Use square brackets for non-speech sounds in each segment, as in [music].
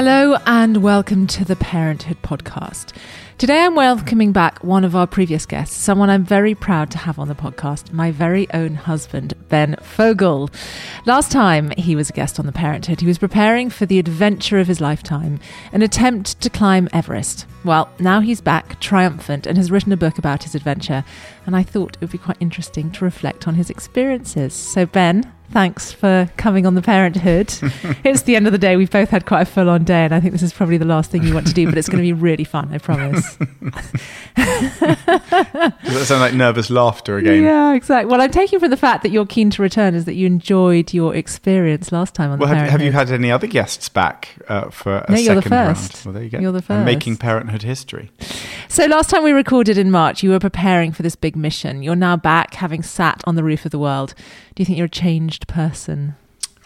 Hello and welcome to the Parenthood Podcast. Today I'm welcoming back one of our previous guests, someone I'm very proud to have on the podcast, my very own husband, Ben Fogle. Last time he was a guest on the Parenthood, he was preparing for the adventure of his lifetime, an attempt to climb Everest. Well, now he's back, triumphant, and has written a book about his adventure, and I thought it would be quite interesting to reflect on his experiences. So, Ben, thanks for coming on the parenthood. [laughs] it's the end of the day. We've both had quite a full on day, and I think this is probably the last thing you want to do, but it's going to be really fun, I promise. [laughs] [laughs] Does that sound like nervous laughter again? Yeah, exactly. Well, I'm taking from the fact that you're keen to return is that you enjoyed your experience last time on Well, the have, parenthood. have you had any other guests back uh, for a No, you're the second round? first. Well, there you go. You're the I'm making first. History. So last time we recorded in March, you were preparing for this big mission. You're now back, having sat on the roof of the world. Do you think you're a changed person?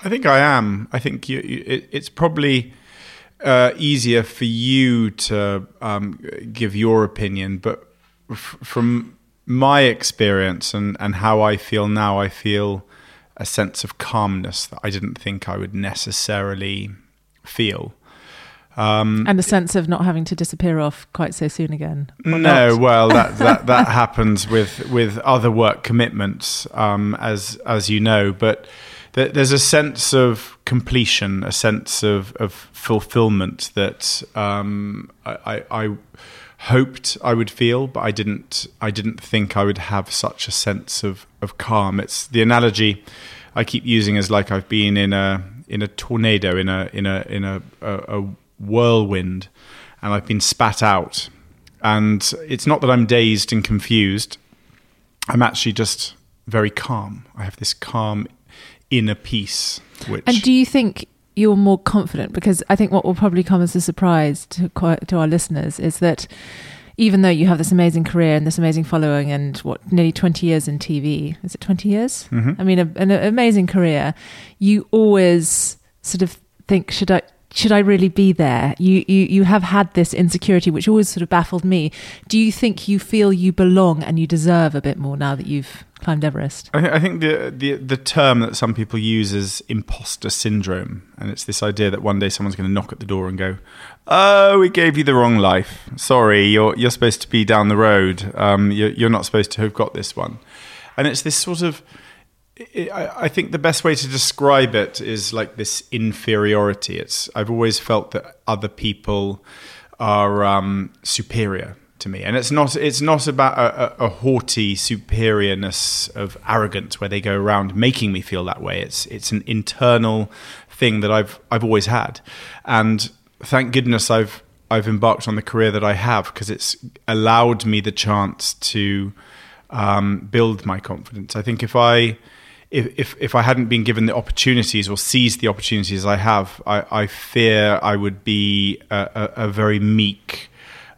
I think I am. I think you, you, it, it's probably uh, easier for you to um, give your opinion, but f- from my experience and, and how I feel now, I feel a sense of calmness that I didn't think I would necessarily feel. Um, And a sense of not having to disappear off quite so soon again. No, not? well, that [laughs] that, that happens with with other work commitments, um, as as you know. But th- there's a sense of completion, a sense of of fulfillment that um, I, I, I hoped I would feel, but I didn't. I didn't think I would have such a sense of of calm. It's the analogy I keep using is like I've been in a in a tornado, in a in a in a, a, a whirlwind, and I've been spat out. And it's not that I'm dazed and confused. I'm actually just very calm. I have this calm inner peace, which And do you think you're more confident? Because I think what will probably come as a surprise to to our listeners is that even though you have this amazing career and this amazing following and what nearly 20 years in TV, is it 20 years? Mhm. I mean, a, an amazing career. You always sort of think, should I? Should I really be there? You, you you have had this insecurity, which always sort of baffled me. Do you think you feel you belong and you deserve a bit more now that you've climbed Everest? I, thi- I think the, the the term that some people use is imposter syndrome, and it's this idea that one day someone's going to knock at the door and go, "Oh, we gave you the wrong life. Sorry, you're you're supposed to be down the road. Um, you're, you're not supposed to have got this one." And it's this sort of I think the best way to describe it is like this inferiority. It's I've always felt that other people are um, superior to me, and it's not it's not about a, a, a haughty superiorness of arrogance where they go around making me feel that way. It's it's an internal thing that I've I've always had, and thank goodness I've I've embarked on the career that I have because it's allowed me the chance to um, build my confidence. I think if I if, if if I hadn't been given the opportunities or seized the opportunities I have, I, I fear I would be a, a, a very meek,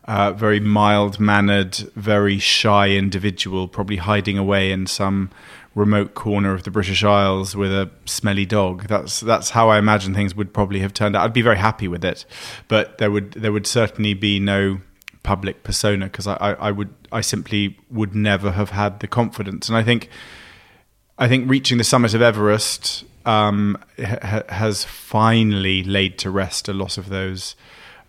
uh, very mild mannered, very shy individual, probably hiding away in some remote corner of the British Isles with a smelly dog. That's that's how I imagine things would probably have turned out. I'd be very happy with it, but there would there would certainly be no public persona because I, I, I would I simply would never have had the confidence. And I think I think reaching the summit of Everest um, ha- has finally laid to rest a lot of those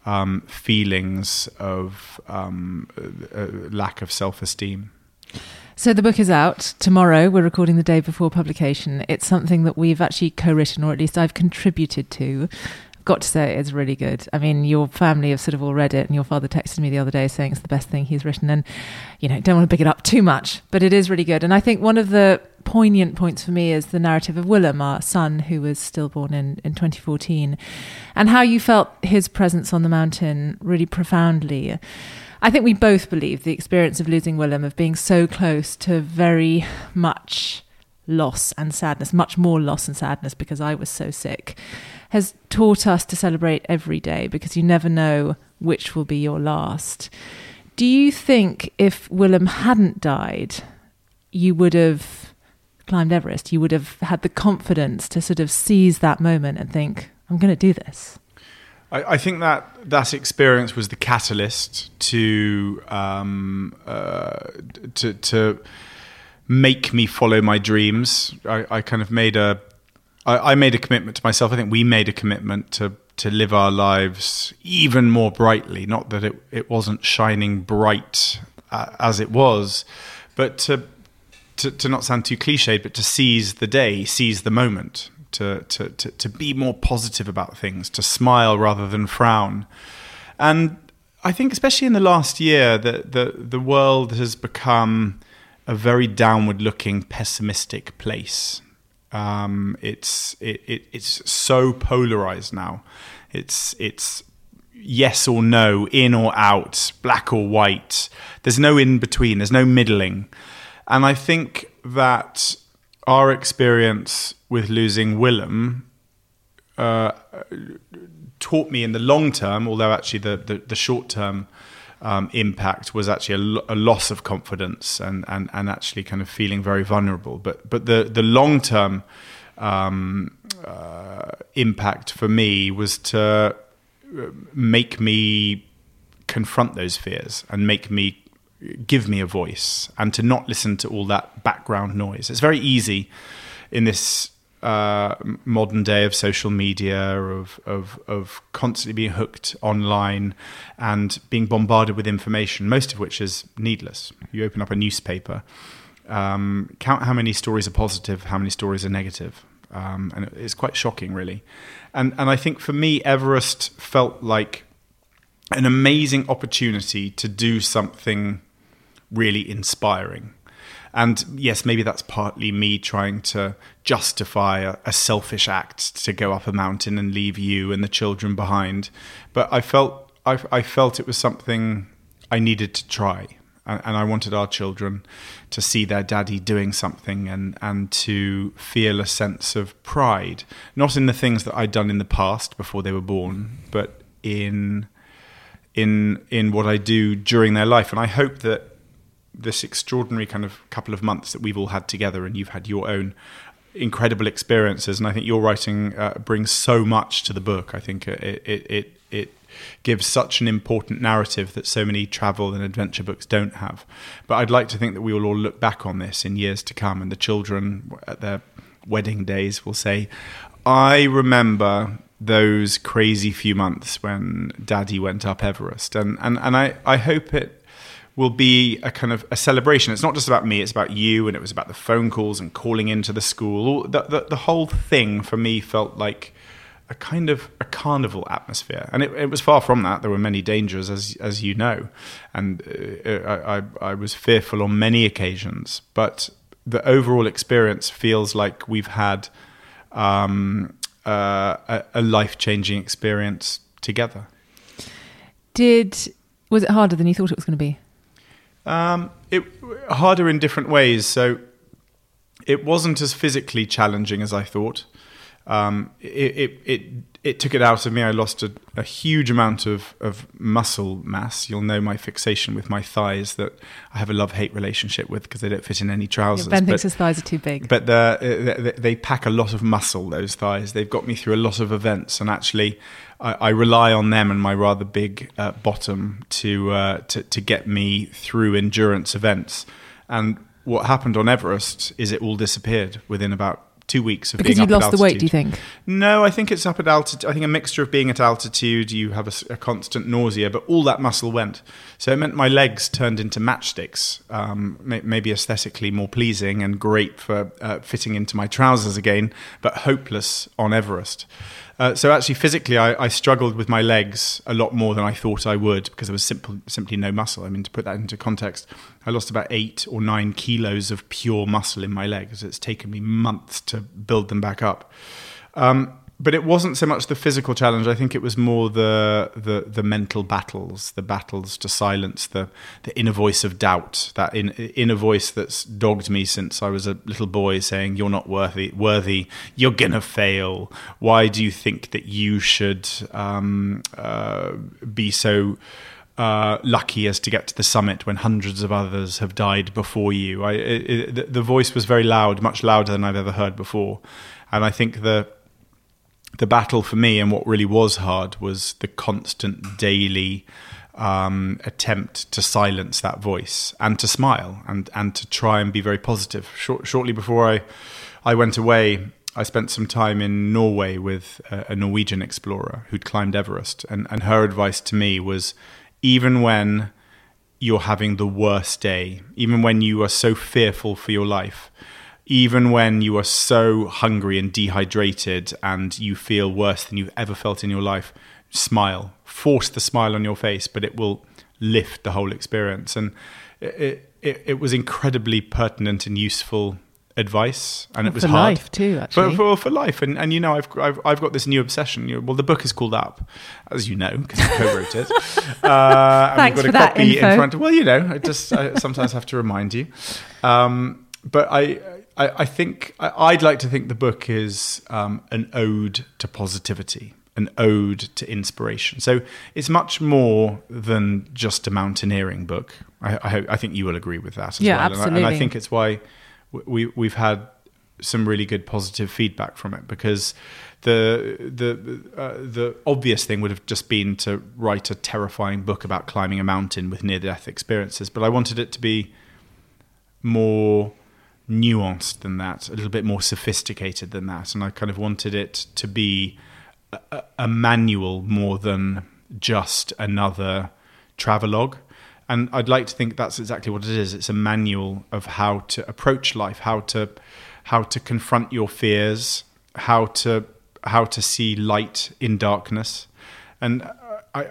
um, feelings of um, uh, uh, lack of self esteem. So the book is out tomorrow. We're recording the day before publication. It's something that we've actually co-written, or at least I've contributed to. Got to say it's really good. I mean, your family have sort of all read it, and your father texted me the other day saying it's the best thing he's written. And you know, don't want to pick it up too much, but it is really good. And I think one of the poignant points for me is the narrative of Willem, our son, who was stillborn in, in 2014, and how you felt his presence on the mountain really profoundly. I think we both believe the experience of losing Willem, of being so close to very much loss and sadness, much more loss and sadness because I was so sick, has taught us to celebrate every day because you never know which will be your last. Do you think if Willem hadn't died, you would have climbed Everest? You would have had the confidence to sort of seize that moment and think, I'm going to do this? I, I, think that that experience was the catalyst to um, uh, to, to make me follow my dreams. I, I kind of made a I, I, made a commitment to myself. I think we made a commitment to to live our lives even more brightly. Not that it it wasn't shining bright uh, as it was, but to, to to not sound too cliched, but to seize the day, seize the moment to, to, to, to be more positive about things, to smile rather than frown. And I think, especially in the last year, that the, the world has become a very downward looking, pessimistic place. Um, it's it, it, it's so polarized now. It's it's yes or no, in or out, black or white. There's no in between. There's no middling, and I think that our experience with losing Willem uh, taught me in the long term, although actually the, the, the short term um, impact was actually a, lo- a, loss of confidence and, and, and actually kind of feeling very vulnerable. But, but the, the long term um, uh, impact for me was to uh, make me confront those fears and make me give me a voice and to not listen to all that background noise. It's very easy in this uh, modern day of social media, of, of, of constantly being hooked online and being bombarded with information, most of which is needless. You open up a newspaper, um, count how many stories are positive, how many stories are negative. Um, and it's quite shocking, really. And, and I think for me, Everest felt like an amazing opportunity to do something really inspiring. And yes, maybe that's partly me trying to justify a, a, selfish act to go up a mountain and leave you and the children behind. But I felt I, I felt it was something I needed to try, and, and, I wanted our children to see their daddy doing something and and to feel a sense of pride, not in the things that I'd done in the past before they were born, but in in in what I do during their life. And I hope that this extraordinary kind of couple of months that we've all had together, and you've had your own incredible experiences. And I think your writing uh, brings so much to the book. I think it, it it it gives such an important narrative that so many travel and adventure books don't have. But I'd like to think that we will all look back on this in years to come, and the children at their wedding days will say, "I remember." Those crazy few months when Daddy went up Everest, and and and I, I hope it will be a kind of a celebration. It's not just about me; it's about you, and it was about the phone calls and calling into the school. The, the, the whole thing for me felt like a kind of a carnival atmosphere, and it, it, was far from that. There were many dangers, as as you know, and uh, I, I, I was fearful on many occasions. But the overall experience feels like we've had um, uh, a, a life changing experience together. Did was it harder than you thought it was going to be? Um, it harder in different ways. So it wasn't as physically challenging as I thought. Um, it, it, it it took it out of me. I lost a, a, huge amount of, of muscle mass. You'll know my fixation with my thighs that I have a love hate relationship with because they don't fit in any trousers. Yeah, ben thinks his thighs are too big. But the, they, they pack a lot of muscle, those thighs. They've got me through a lot of events. And actually, I, I rely on them and my rather big uh, bottom to, uh, to, to get me through endurance events. And what happened on Everest is it all disappeared within about two weeks of Because being up lost the weight, do you think? No, I think it's up at altitude. I think a mixture of being at altitude, you have a constant nausea, but all that muscle went. So it meant my legs turned into matchsticks, um, may, maybe aesthetically more pleasing and great for uh, fitting into my trousers again, but hopeless on Everest. Uh, so actually, physically, I, I struggled with my legs a lot more than I thought I would because there was simple, simply no muscle. I mean, to put that into context, I lost about eight or nine kilos of pure muscle in my legs. It's taken me months to build them back up. Um, but it wasn't so much the physical challenge. I think it was more the the, the mental battles, the battles to silence the the inner voice of doubt, that in, inner voice that's dogged me since I was a little boy, saying, "You're not worthy. Worthy. You're gonna fail. Why do you think that you should um, uh, be so?" uh, lucky as to get to the summit when hundreds of others have died before you. I, it, it, the- the voice was very loud, much louder than I've ever heard before, and I think the the battle for me and what really was hard was the constant daily um, attempt to silence that voice and to smile and and to try and be very positive. Short, shortly before I I went away, I spent some time in Norway with a, a Norwegian explorer who'd climbed Everest, and and her advice to me was, even when you're having the worst day, even when you are so fearful for your life, even when you are so hungry and dehydrated and you feel worse than you've ever felt in your life, smile. Force the smile on your face, but it will lift the whole experience. And it, it, it was incredibly pertinent and useful advice, and it was For hard. life too, actually. For, for, for life, and and you know, I've I've, I've got this new obsession. You know, well, the book is called Up, as you know, because I co-wrote it. [laughs] Uh, and Thanks we've got a copy in front. Of well, you know, I just I sometimes have to remind you. Um, but I, I, I think I, I'd like to think the book is um, an ode to positivity, an ode to inspiration. So it's much more than just a mountaineering book. I, I, hope, I think you will agree with that as Yeah, well. And I- And I, think it's why we we've had some really good positive feedback from it because the the uh, the obvious thing would have just been to write a terrifying book about climbing a mountain with near death experiences, but I wanted it to be more nuanced than that, a little bit more sophisticated than that, and I kind of wanted it to be a, a- manual more than just another travelogue. And I'd like to think that's exactly what it is. It's a manual of how to approach life, how to how to confront your fears, how to how to see light in darkness. And I,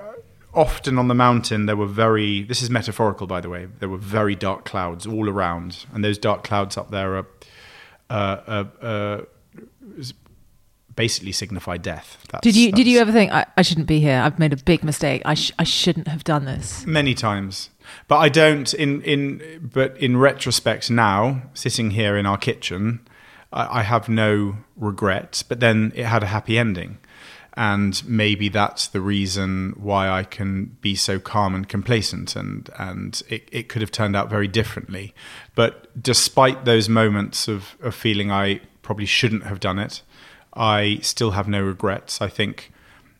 often on the mountain there were very this is metaphorical by the way there were very dark clouds all around and those dark clouds up there are uh, uh, uh, basically signify death That's, Did you did you ever think I, I shouldn't be here? I've made a big mistake. I sh- I shouldn't have done this. many times but i don't in in but in retrospect now sitting here in our kitchen i, I have no regrets but then it had a happy ending and maybe that's the reason why I can be so calm and complacent and and it, it could have turned out very differently. But despite those moments of, of feeling I probably shouldn't have done it I still have no regrets. I think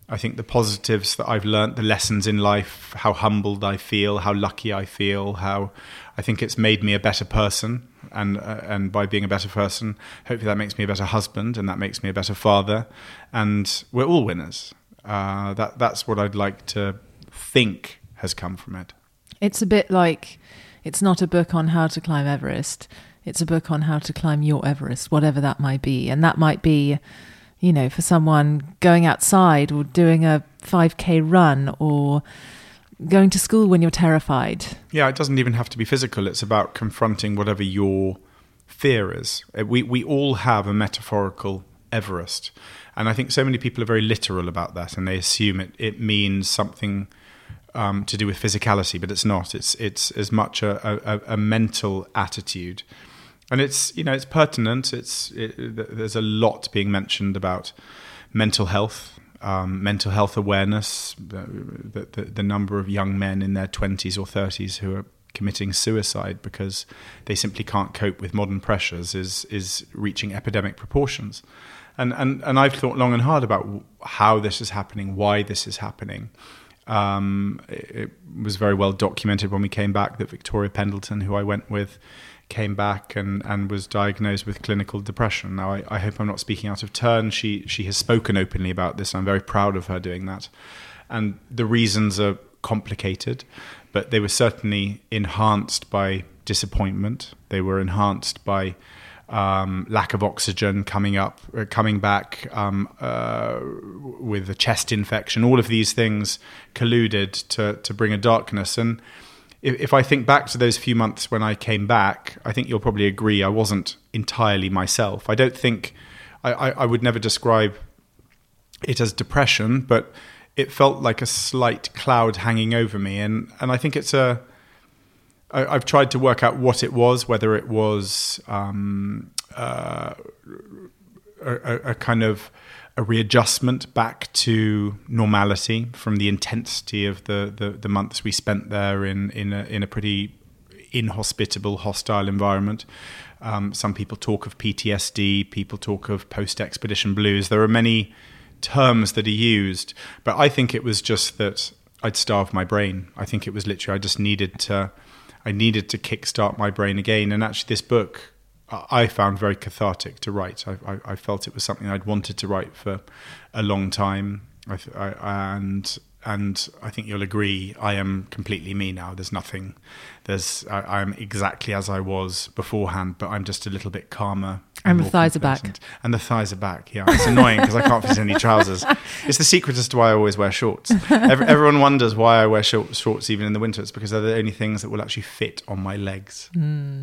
I think the positives that I've learnt, the lessons in life, how humbled I feel, how lucky I feel, how I think it's made me a better person, and uh, and by being a better person, hopefully that makes me a better husband, and that makes me a better father, and we're all winners. Uh, that that's what I'd like to think has come from it. It's a bit like it's not a book on how to climb Everest. It's a book on how to climb your Everest, whatever that might be. And that might be, you know, for someone going outside or doing a 5K run or going to school when you're terrified. Yeah, it doesn't even have to be physical. It's about confronting whatever your fear is. Uh, We we all have a metaphorical Everest, and I think so many people are very literal about that, and they assume it it means something um, to do with physicality, but it's not. It's it's as much a, a, a mental attitude, and it's you know it's pertinent. It's it, there's a lot being mentioned about mental health, um, mental health awareness, the, the, the number of young men in their 20s or 30s who are committing suicide because they simply can't cope with modern pressures is is reaching epidemic proportions. And, and, and I've thought long and hard about how this is happening, why this is happening. Um, it, it was very well documented when we came back that Victoria Pendleton, who I went with, came back and, and was diagnosed with clinical depression. Now, I, I hope I'm not speaking out of turn. She she has spoken openly about this. I'm very proud of her doing that, and the reasons are complicated, but they were certainly enhanced by disappointment. They were enhanced by um, lack of oxygen coming up, uh, coming back um, uh, with a chest infection. All of these things colluded to to bring a darkness. And if, if I think back to those few months when I came back, I think you'll probably agree I wasn't entirely myself. I don't think I, I, I would never describe it as depression, but it felt like a slight cloud hanging over me, and and I think it's a I, have tried to work out what it was, whether it was um, uh, a, a, kind of a readjustment back to normality from the intensity of the, the, the months we spent there in in a, in a pretty inhospitable, hostile environment. Um, some people talk of PTSD, people talk of post expedition blues. There are many terms that are used, but I think it was just that I'd starved my brain. I think it was literally I just needed to I needed to kickstart my brain again. And actually, this book I found very cathartic to write. I, I, I felt it was something I'd wanted to write for a long time, I, and and I think you'll agree. I am completely me now. There's nothing. There's I, am exactly as I was beforehand, but I'm just a little bit calmer. And, the thighs are back. And the thighs are back. Yeah, it's annoying because I can't fit any trousers. It's the secret as to why I always wear shorts. Every, [laughs] everyone wonders why I wear short, shorts even in the winter. It's because they're the only things that will actually fit on my legs. Mm.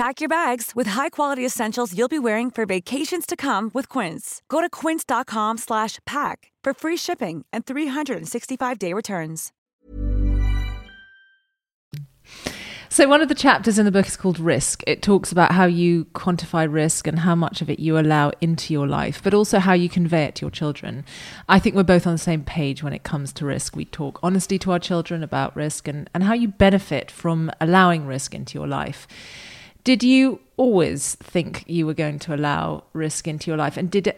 Pack your bags with high-quality essentials you'll be wearing for vacations to come with Quince. Go to quince.com slash pack for free shipping and 365-day returns. So, one of the chapters in the book is called Risk. It talks about how you quantify risk and how much of it you allow into your life, but also how you convey it to your children. I think we're both on the same page when it comes to risk. We talk honestly to our children about risk and, and how you benefit from allowing risk into your life. Did you always think you were going to allow risk into your life? And did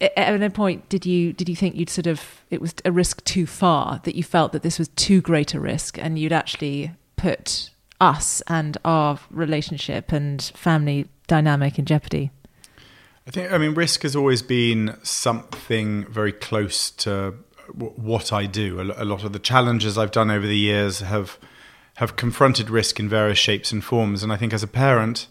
at any point did you did you think you'd sort of it was a risk too far that you felt that this was too great a risk and you'd actually put us and our relationship and family dynamic in jeopardy? I think, I mean, risk has always been something very close to what I do. A lot of the challenges I've done over the years have have confronted risk in various shapes and forms, and I think as a parent,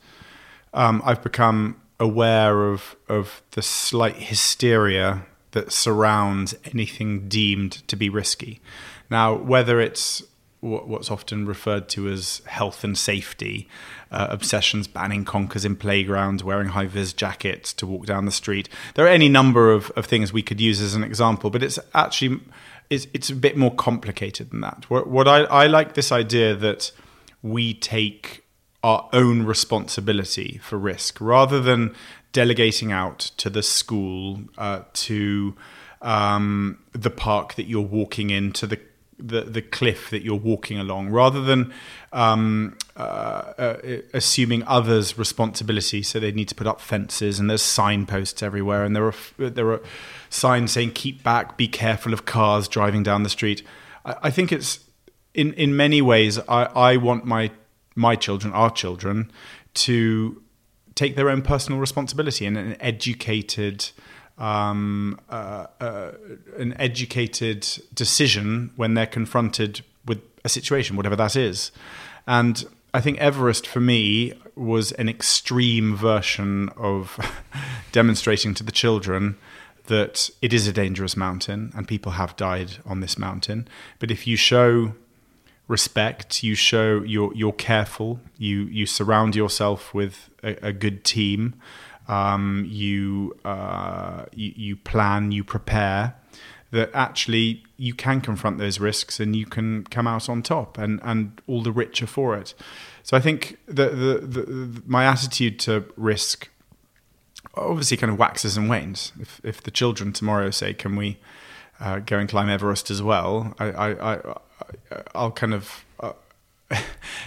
um, I've become aware of of the slight hysteria that surrounds anything deemed to be risky. Now, whether it's what's often referred to as health and safety uh, obsessions, banning conkers in playgrounds, wearing high vis jackets to walk down the street. There are any number of, of things we could use as an example, but it's actually it's, it's a bit more complicated than that. What, what I, I like this idea that we take our own responsibility for risk rather than delegating out to the school, uh, to um, the park that you're walking in, to the the the cliff that you're walking along, rather than um, uh, uh, assuming others' responsibility. So they need to put up fences, and there's signposts everywhere, and there are there are signs saying "keep back, be careful of cars driving down the street." I, I think it's in in many ways. I, I want my my children, our children, to take their own personal responsibility and an educated um, uh, uh, an educated decision when they're confronted with a situation, whatever that is. And I think Everest for me was an extreme version of [laughs] demonstrating to the children that it is a dangerous mountain and people have died on this mountain. But if you show respect, you show you're you're careful, you you surround yourself with a, a good team, um, you, uh, you you plan, you prepare. That actually you can confront those risks and you can come out on top and, and all the richer for it. So I think the, the, the, the my attitude to risk obviously kind of waxes and wanes. If if the children tomorrow say, "Can we uh, go and climb Everest as well?" I, I, I I'll kind of uh, [laughs]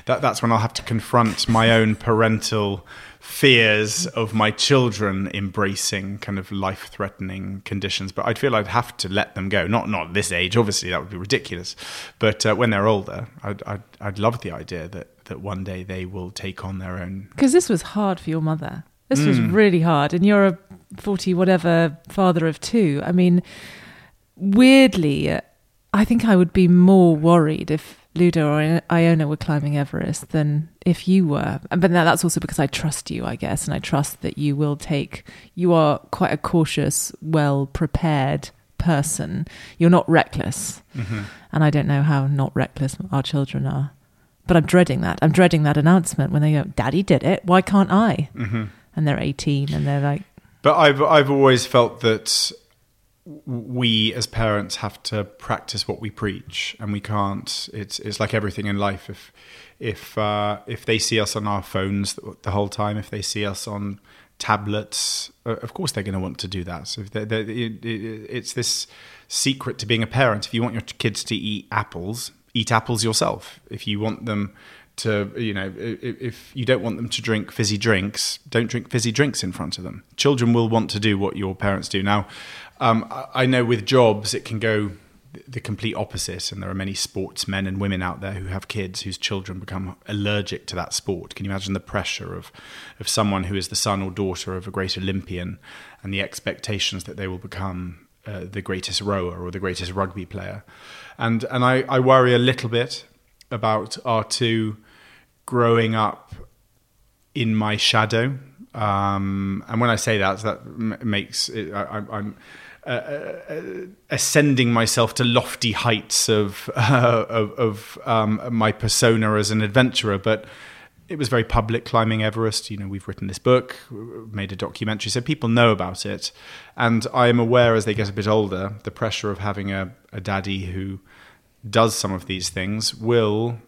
that that's when I'll have to confront my own parental fears of my children embracing kind of life threatening conditions. But I'd feel I'd have to let them go. Not not this age, obviously that would be ridiculous. But uh, when they're older, I'd, I'd I'd love the idea that that one day they will take on their own. Because this was hard for your mother. This was hmm. really hard, and you're a forty whatever father of two. I mean, weirdly, uh, I think I would be more worried if Ludo or Iona were climbing Everest than if you were. But that's also because I trust you, I guess, and I trust that you will take. You are quite a cautious, well prepared person. You're not reckless, mm-hmm. and I don't know how not reckless our children are. But I'm dreading that. I'm dreading that announcement when they go, "Daddy did it. Why can't I?" Mm-hmm. And they're 18, and they're like, But I've I've always felt that we as parents have to practice what we preach, and we can't. It's it's like everything in life. If if uh, if they see us on our phones the, whole time, if they see us on tablets, uh, of course they're going to want to do that. So if they they it, it, it's this secret to being a parent. If you want your kids to eat apples, eat apples yourself. If you want them to you know if, you don't want them to drink fizzy drinks don't drink fizzy drinks in front of them. Children will want to do what your parents do. Now um, I, I know with jobs it can go the complete opposite and there are many sportsmen and women out there who have kids whose children become allergic to that sport. Can you imagine the pressure of of someone who is the son or daughter of a great olympian and the expectations that they will become uh, the greatest rower or the greatest rugby player? And and I, I worry a little bit about our two growing up in my shadow. Um, and when I say that, that makes it, I, I'm uh, uh, ascending myself to lofty heights of [laughs] uh, of, of um, my persona as an adventurer, but. It was very public climbing Everest. You know, we've written this book, made a documentary, so people know about it. And I am aware as they get a bit older, the pressure of having a, a daddy who does some of these things will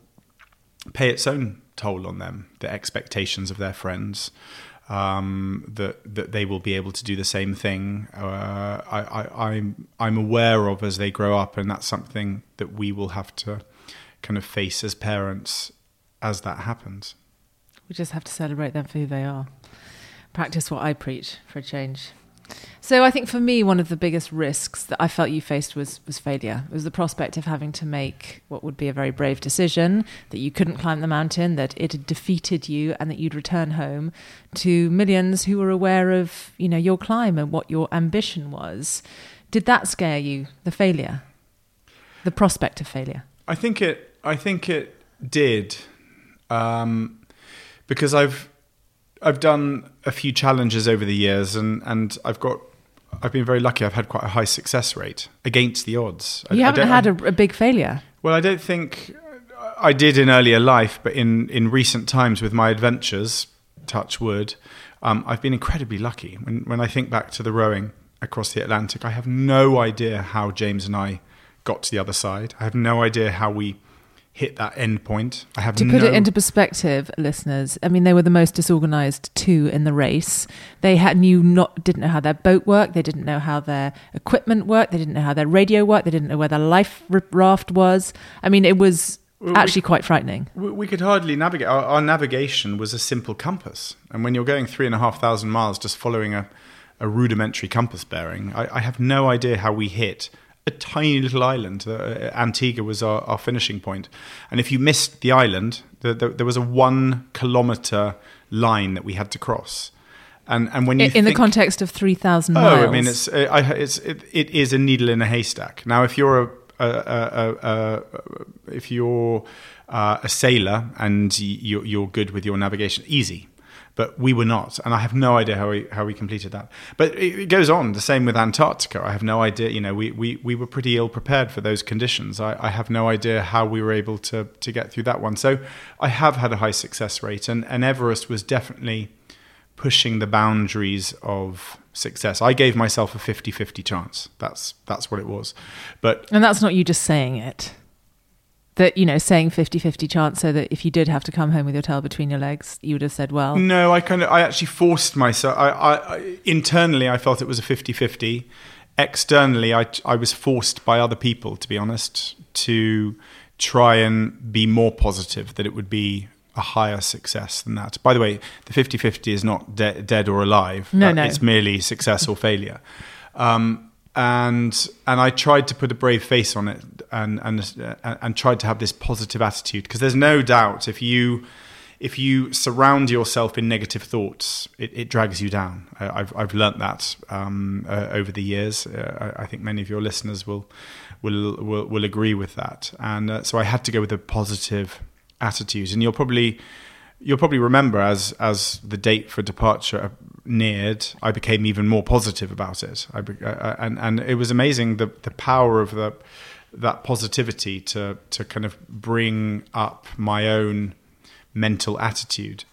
pay its own toll on them. The expectations of their friends, um, that that they will be able to do the same thing. Uh, I, I, I'm I'm aware of as they grow up, and that's something that we will have to kind of face as parents as that happens. We just have to celebrate them for who they are. Practice what I preach for a change. So I think for me, one of the biggest risks that I felt you faced was was failure. It was the prospect of having to make what would be a very brave decision that you couldn't climb the mountain, that it had defeated you, and that you'd return home to millions who were aware of you know your climb and what your ambition was. Did that scare you? The failure, the prospect of failure. I think it. I think it did, um, because I've I've done a few challenges over the years, and and I've got. I've been very lucky. I've had quite a high success rate against the odds. I- You I haven't don't- had a, a big failure. Well, I don't think I did in earlier life, but in, in recent times with my adventures, touch wood, um, I've been incredibly lucky. When, when I think back to the rowing across the Atlantic, I have no idea how James and I got to the other side. I have no idea how we hit that end point. I have To put no, it into perspective, listeners, I mean they were the most disorganized two in the race. They had knew not didn't know how their boat worked. They didn't know how their equipment worked. They didn't know how their radio worked. They didn't know where their life raft was. I mean, it was actually quite frightening. we we could hardly navigate. Our, our navigation was a simple compass, and when you're going three and a half thousand miles just following a, a rudimentary compass bearing, I, I have no idea how we hit a tiny little island. Uh, Antigua was our, our finishing point, and if you missed the island, the, the, there was a one kilometer line that we had to cross. And and when you in the context of three thousand Oh, miles. I mean, it's uh, I, it's it, it is a needle in a haystack. Now, if you're a, a, a, a, if you're uh, a sailor and you're, you're good with your navigation, easy. But we were not, and I have no idea how we how we completed that. But it, it goes on the same with Antarctica. I have no idea. You know, we we, we were pretty ill prepared for those conditions. I, I have no idea how we were able to to get through that one. So I have had a high success rate, and and Everest was definitely pushing the boundaries of success. I gave myself a 50-50 chance. That's that's what it was. But And that's not you just saying it. That, you know, saying 50 50 chance so that if you did have to come home with your tail between your legs, you would have said, well, No, I kind of I actually forced myself. I, I, I internally I felt it was a 50-50. Externally, I I was forced by other people, to be honest, to try and be more positive that it would be a higher success than that. By the way, the 50-50 is not de- dead or alive. No, Uh, no. It's merely success or failure. Um, and and I tried to put a brave face on it and and uh, and tried to have this positive attitude because there's no doubt if you if you surround yourself in negative thoughts, it, it drags you down. Uh, I've I've learnt that um, uh, over the years. Uh, I, I think many of your listeners will will will, will agree with that. And uh, so I had to go with a positive attitude. And you'll probably you'll probably remember as as the date for departure neared, I became even more positive about it. I, be- uh, and and it was amazing the the power of the that positivity to to kind of bring up my own mental attitude.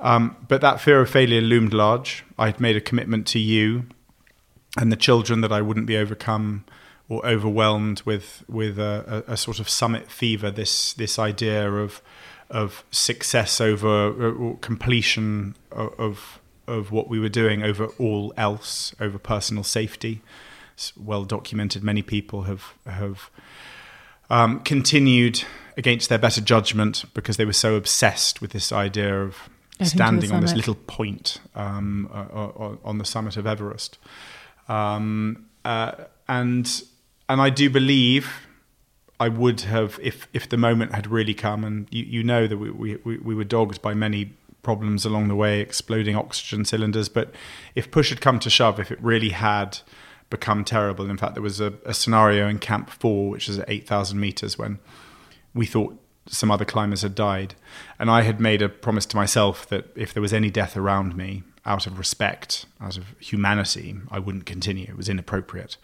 Um, but that fear of failure loomed large. I'd made a commitment to you and the children that I wouldn't be overcome or overwhelmed with with a, a, a sort of summit fever. This this idea of of success over or completion of, of of what we were doing over all else, over personal safety. It's well documented. Many people have have um, continued against their better judgment because they were so obsessed with this idea of standing on this little point um, uh, uh, on the summit of Everest. Um, uh, and and I do believe I would have if if the moment had really come. And you, you know that we, we we were dogged by many problems along the way, exploding oxygen cylinders. But if push had come to shove, if it really had become terrible, in fact, there was a, a scenario in Camp Four, which is at eight thousand meters, when we thought some other climbers had died. And I had made a promise to myself that if there was any death around me, out of respect, out of humanity, I wouldn't continue. It was inappropriate.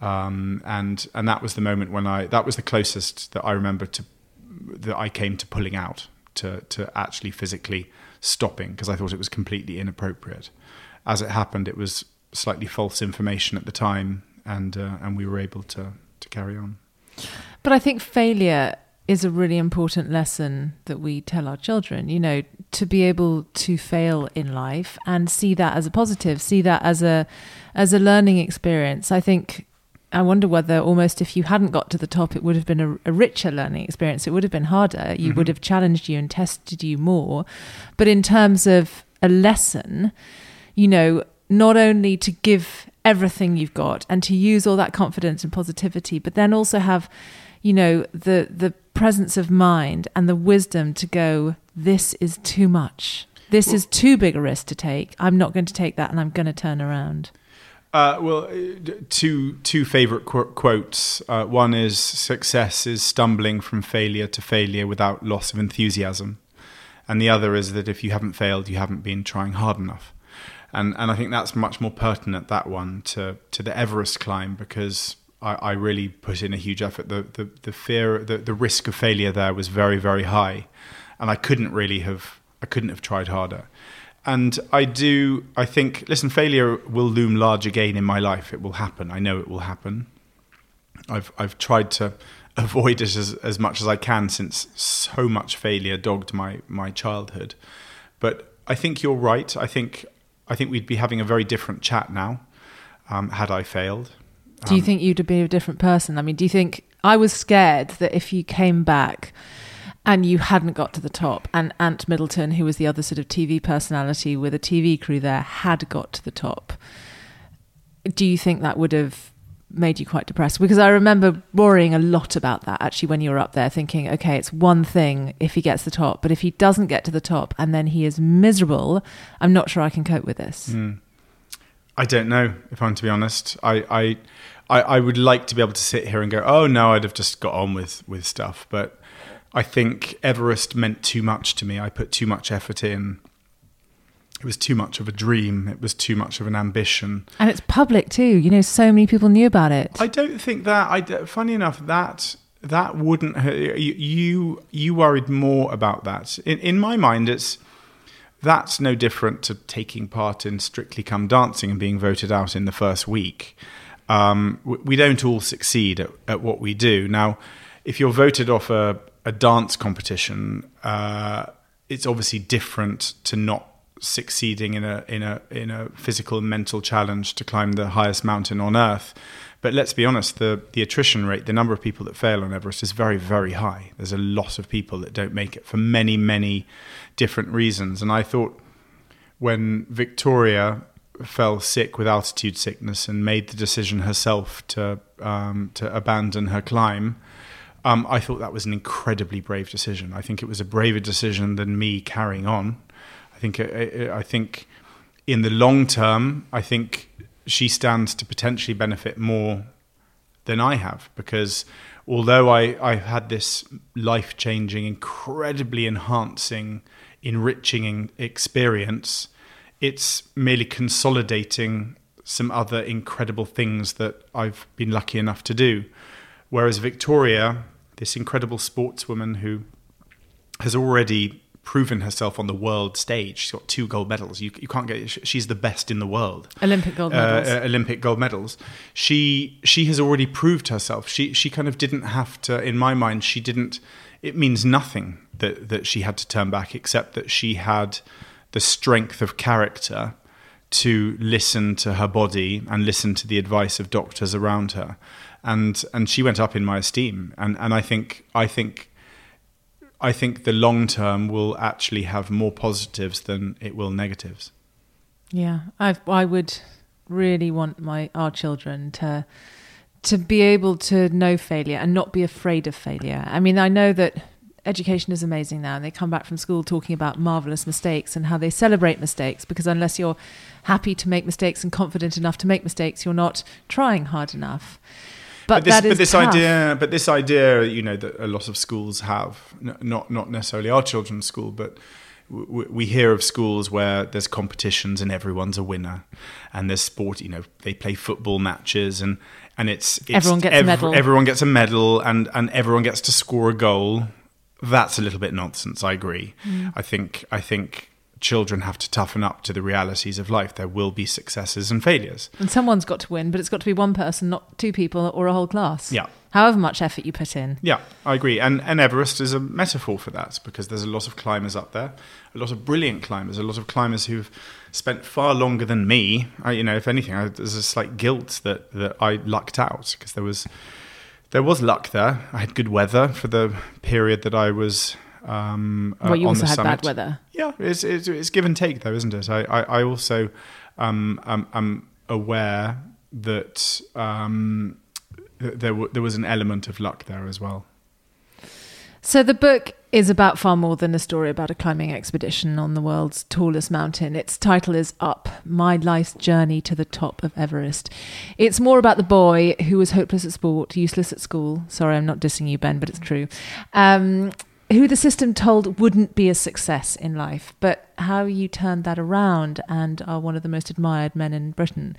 Um, and and that was the moment when I that was the closest that I remember to that I came to pulling out to to actually physically stopping because I thought it was completely inappropriate. As it happened, it was slightly false information at the time, and uh, and we were able to to carry on. But I think failure is a really important lesson that we tell our children, you know, to be able to fail in life and see that as a positive, see that as a as a learning experience. I think I wonder whether almost if you hadn't got to the top it would have been a, a richer learning experience. It would have been harder. You would mm-hmm. have challenged you and tested you more. But in terms of a lesson, you know, not only to give everything you've got and to use all that confidence and positivity, but then also have, you know, the the presence of mind and the wisdom to go, this is too much. This is too big a risk to take. I'm not going to take that and I'm going to turn around. Uh, well, uh, two two favorite qu- quotes. Uh, one is "Success is stumbling from failure to failure without loss of enthusiasm," and the other is that if you haven't failed, you haven't been trying hard enough. And and I think that's much more pertinent that one to to the Everest climb because I, I really put in a huge effort. The the, the fear, the, the risk of failure there was very very high, and I couldn't really have I couldn't have tried harder. And I do, I think, listen, failure will loom large again in my life. It will happen. I know it will happen. I've, I've tried to [laughs] avoid it as, as much as I can since so much failure dogged my, my childhood. But I think you're right. I think, I think we'd be having a very different chat now um, had I failed. Do you think you'd be a different person? I mean, do you think I was scared that if you came back and you hadn't got to the top and Ant Middleton, who was the other sort of TV personality with a TV crew there, had got to the top, do you think that would have made you quite depressed? Because I remember worrying a lot about that actually when you were up there, thinking, okay, it's one thing if he gets the top, but if he doesn't get to the top and then he is miserable, I'm not sure I can cope with this. Hmm. I don't know if I'm to be honest. I, I, I, I would like to be able to sit here and go, oh no, I'd have just got on with with stuff. But I think Everest meant too much to me. I put too much effort in. It was too much of a dream. It was too much of an ambition. And it's public too. You know, so many people knew about it. I don't think that. I funny enough that that wouldn't you you, you worried more about that. In in my mind, it's that's no different to taking part in Strictly Come Dancing and being voted out in the first week. Um, we, we don't all succeed at, at what we do. Now, if you're voted off a, a dance competition, uh, it's obviously different to not succeeding in a in a in a physical and mental challenge to climb the highest mountain on earth. But let's be honest, the the attrition rate, the number of people that fail on Everest is very very high. There's a lot of people that don't make it for many many different reasons. And I thought when Victoria fell sick with altitude sickness and made the decision herself to um, to abandon her climb. Um, I thought that was an incredibly brave decision. I think it was a braver decision than me carrying on. I think uh, uh, I think in the long term, I think she stands to potentially benefit more than I have because although I, I had this life changing, incredibly enhancing, enriching experience, it's merely consolidating some other incredible things that I've been lucky enough to do. Whereas Victoria, this incredible sportswoman who has already proven herself on the world stage. She's got two gold medals. You, you can't get. She's the best in the world. Olympic gold uh, medals. Uh, Olympic gold medals. She she has already proved herself. She she kind of didn't have to. In my mind, she didn't. It means nothing that that she had to turn back, except that she had the strength of character to listen to her body and listen to the advice of doctors around her and and she went up in my esteem and and I think I think I think the long term will actually have more positives than it will negatives. Yeah, I I would really want my our children to to be able to know failure and not be afraid of failure. I mean, I know that education is amazing now and they come back from school talking about marvelous mistakes and how they celebrate mistakes because unless you're happy to make mistakes and confident enough to make mistakes, you're not trying hard enough. But, but this, but this idea, but this idea, you know, that a lot of schools have, not not necessarily our children's school, but we hear of schools where there's competitions and everyone's a winner, and there's sport. You know, they play football matches and and it's, it's everyone gets ev- a medal. Everyone gets a medal, and and everyone gets to score a goal. That's a little bit nonsense. I agree. Mm. I think I think children have to toughen up to the realities of life. There will be successes and failures. And someone's got to win, but it's got to be one person, not two people or a whole class. Yeah. However much effort you put in. Yeah, I agree. And, and Everest is a metaphor for that because there's a lot of climbers up there, a lot of brilliant climbers, a lot of climbers who've spent far longer than me. I, you know, if anything, I, there's a slight guilt that, that I lucked out because there was there was luck there. I had good weather for the period that I was um, well, you uh, also had summit. bad weather. Yeah, it's, it's, it's, give and take, though, isn't it? I, I, I also um, am, am aware that um, there, w- there was an element of luck there as well. So the book is about far more than a story about a climbing expedition on the world's tallest mountain. Its title is Up My Life's Journey to the Top of Everest. It's more about the boy who was hopeless at sport, useless at school. Sorry, I'm not dissing you, Ben, but it's true. Um, who the system told wouldn't be a success in life, but how you turned that around and are one of the most admired men in Britain.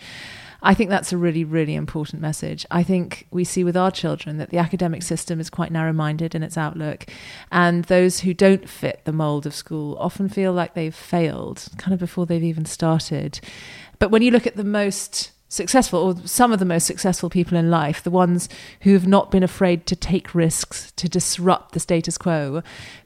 I think that's a really, really important message. I think we see with our children that the academic system is quite narrow minded in its outlook, and those who don't fit the mould of school often feel like they've failed kind of before they've even started. But when you look at the most successful, or some of the most successful people in life, the ones who have not been afraid to take risks, to disrupt the status quo,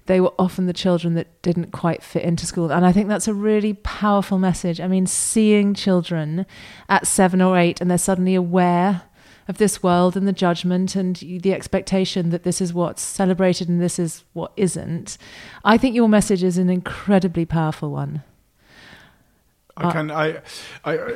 they were often the children that didn't quite fit into school. And I think that's a really powerful message. I mean, seeing children at seven or eight and they're suddenly aware of this world and the judgment and the expectation that this is what's celebrated and this is what isn't. I think your message is an incredibly powerful one. I uh, can I I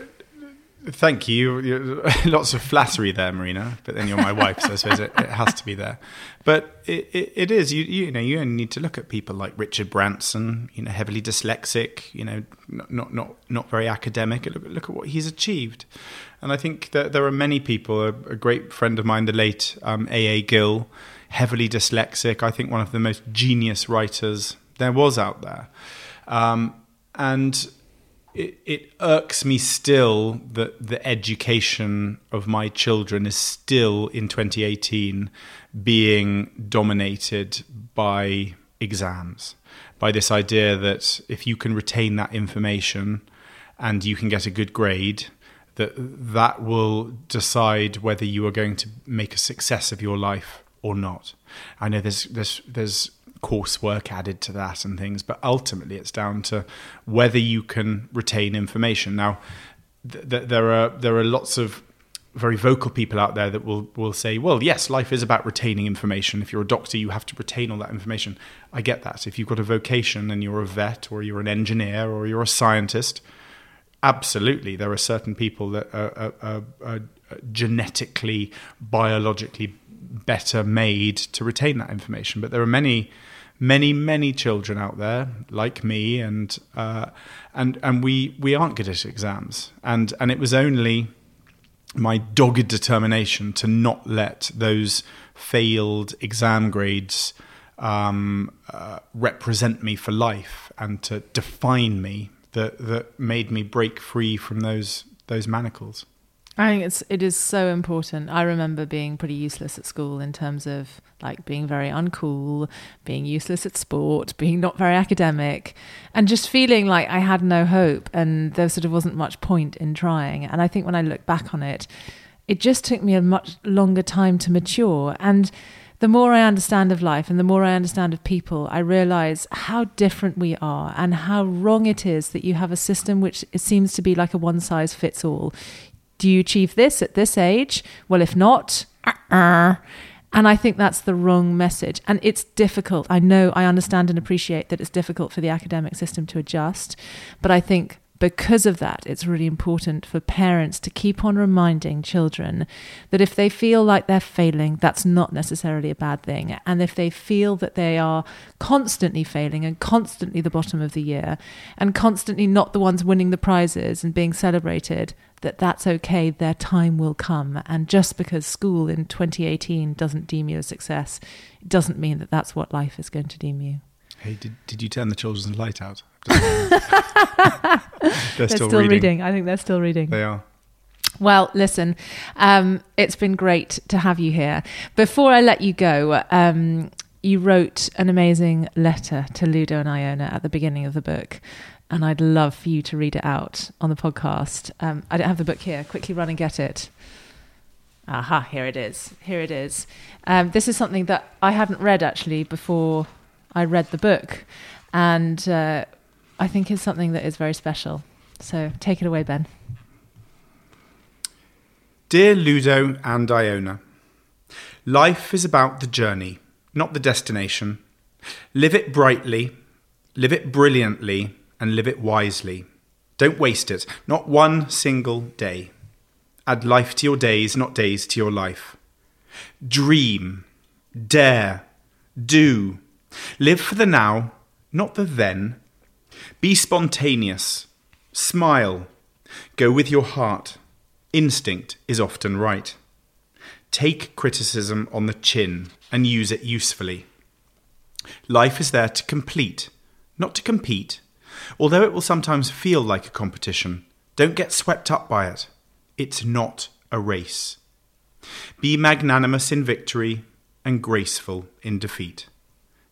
Thank you. You're, [laughs] lots of flattery there, Marina. But then you're my [laughs] wife, so I suppose it, it has to be there. But it, it, it is. You, you know, you only need to look at people like Richard Branson. You know, heavily dyslexic. You know, not not not, not very academic. Look, look at what he's achieved. And I think that there are many people. A, a great friend of mine, the late um, A. A. Gill, heavily dyslexic. I think one of the most genius writers there was out there. Um, and it, it irks me still that the education of my children is still in 2018 being dominated by exams, by this idea that if you can retain that information and you can get a good grade, that that will decide whether you are going to make a success of your life or not. I know there's there's there's coursework added to that and things, but ultimately it's down to whether you can retain information. Now, th- th- there are there are lots of very vocal people out there that will will say, well, yes, life is about retaining information. If you're a doctor, you have to retain all that information. I get that. If you've got a vocation and you're a vet or you're an engineer or you're a scientist, absolutely, there are certain people that are, are, are genetically, biologically better made to retain that information. But there are many many many children out there like me and uh, and and we we aren't good at exams and and it was only my dogged determination to not let those failed exam grades um, uh, represent me for life and to define me that that made me break free from those those manacles. I think it's it is so important. I remember being pretty useless at school in terms of like being very uncool, being useless at sport, being not very academic, and just feeling like I had no hope and there sort of wasn't much point in trying. And I think when I look back on it, it just took me a much longer time to mature and the more I understand of life and the more I understand of people, I realize how different we are and how wrong it is that you have a system which seems to be like a one size fits all. Do you achieve this at this age? Well, if not, uh-uh. and I think that's the wrong message. And it's difficult. I know, I understand and appreciate that it's difficult for the academic system to adjust. But I think because of that, it's really important for parents to keep on reminding children that if they feel like they're failing, that's not necessarily a bad thing. And if they feel that they are constantly failing and constantly the bottom of the year and constantly not the ones winning the prizes and being celebrated, that that's okay, their time will come. And just because school in 2018 doesn't deem you a success, it doesn't mean that that's what life is going to deem you. Hey, did, did you turn the children's light out? They're, still, still reading. reading. I think they're still reading. They are. Well, listen, um, it's been great to have you here. Before I let you go, um, you wrote an amazing letter to Ludo and Iona at the beginning of the book, and I'd love for you to read it out on the podcast. Um, I don't have the book here. Quickly run and get it. Aha, here it is. Here it is. Um, this is something that I hadn't read actually before I read the book, and uh, I think is something that is very special. So take it away, Ben. Dear Ludo and Iona, life is about the journey, not the destination. Live it brightly, live it brilliantly, and live it wisely. Don't waste it, not one single day. Add life to your days, not days to your life. Dream, dare, do. Live for the now, not the then. Be spontaneous. Smile. Go with your heart. Instinct is often right. Take criticism on the chin and use it usefully. Life is there to complete, not to compete. Although it will sometimes feel like a competition, don't get swept up by it. It's not a race. Be magnanimous in victory and graceful in defeat.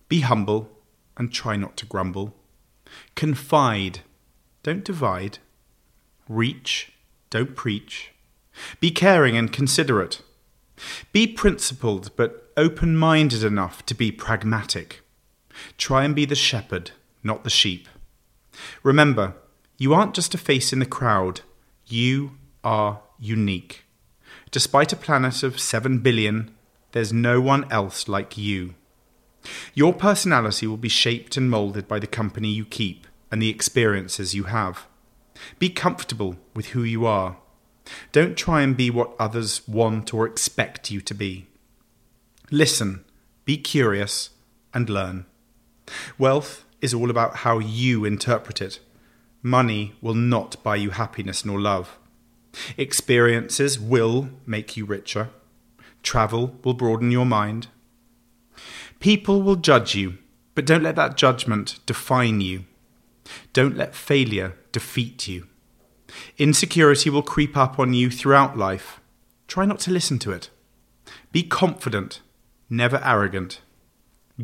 Be humble and try not to grumble. Confide, don't divide. Reach, don't preach. Be caring and considerate. Be principled but open minded enough to be pragmatic. Try and be the shepherd, not the sheep. Remember, you aren't just a face in the crowd, you are unique. Despite a planet of 7 billion, there's no one else like you. Your personality will be shaped and moulded by the company you keep and the experiences you have. Be comfortable with who you are. Don't try and be what others want or expect you to be. Listen, be curious, and learn. Wealth is all about how you interpret it. Money will not buy you happiness nor love. Experiences will make you richer. Travel will broaden your mind. People will judge you, but don't let that judgment define you. Don't let failure defeat you. Insecurity will creep up on you throughout life. Try not to listen to it. Be confident, never arrogant.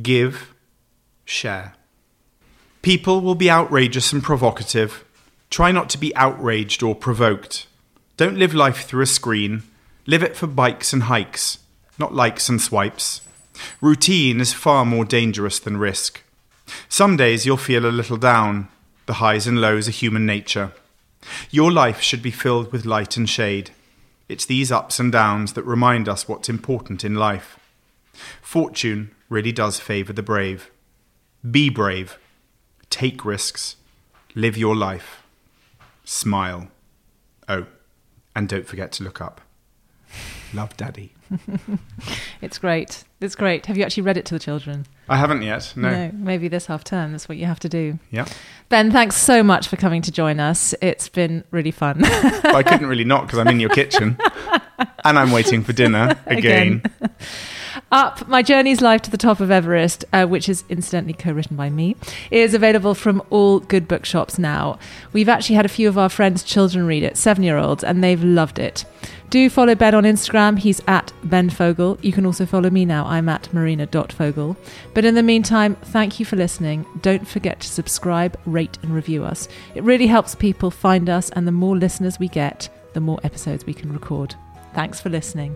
Give, share. People will be outrageous and provocative. Try not to be outraged or provoked. Don't live life through a screen. Live it for bikes and hikes, not likes and swipes. Routine is far more dangerous than risk. Some days you'll feel a little down. The highs and lows are human nature. Your life should be filled with light and shade. It's these ups and downs that remind us what's important in life. Fortune really does favour the brave. Be brave. Take risks. Live your life. Smile. Oh, and don't forget to look up. Love, Daddy. [laughs] It's great. It's great. Have you actually read it to the children? I haven't yet. No. maybe this half term. That's what you have to do. Yeah. Ben, thanks so much for coming to join us. It's been really fun. I couldn't really not because I'm in your kitchen [laughs] and I'm waiting for dinner again. [laughs] Up, My Journey's Life to the Top of Everest, uh, which is incidentally co written by me, is available from all good bookshops now. We've actually had a few of our friends' children read it, seven year olds, and they've loved it. Do follow Ben on Instagram. He's at Ben Fogle. You can also follow me now. I'm at marina.fogle. But in the meantime, thank you for listening. Don't forget to subscribe, rate, and review us. It really helps people find us, and the more listeners we get, the more episodes we can record. Thanks for listening.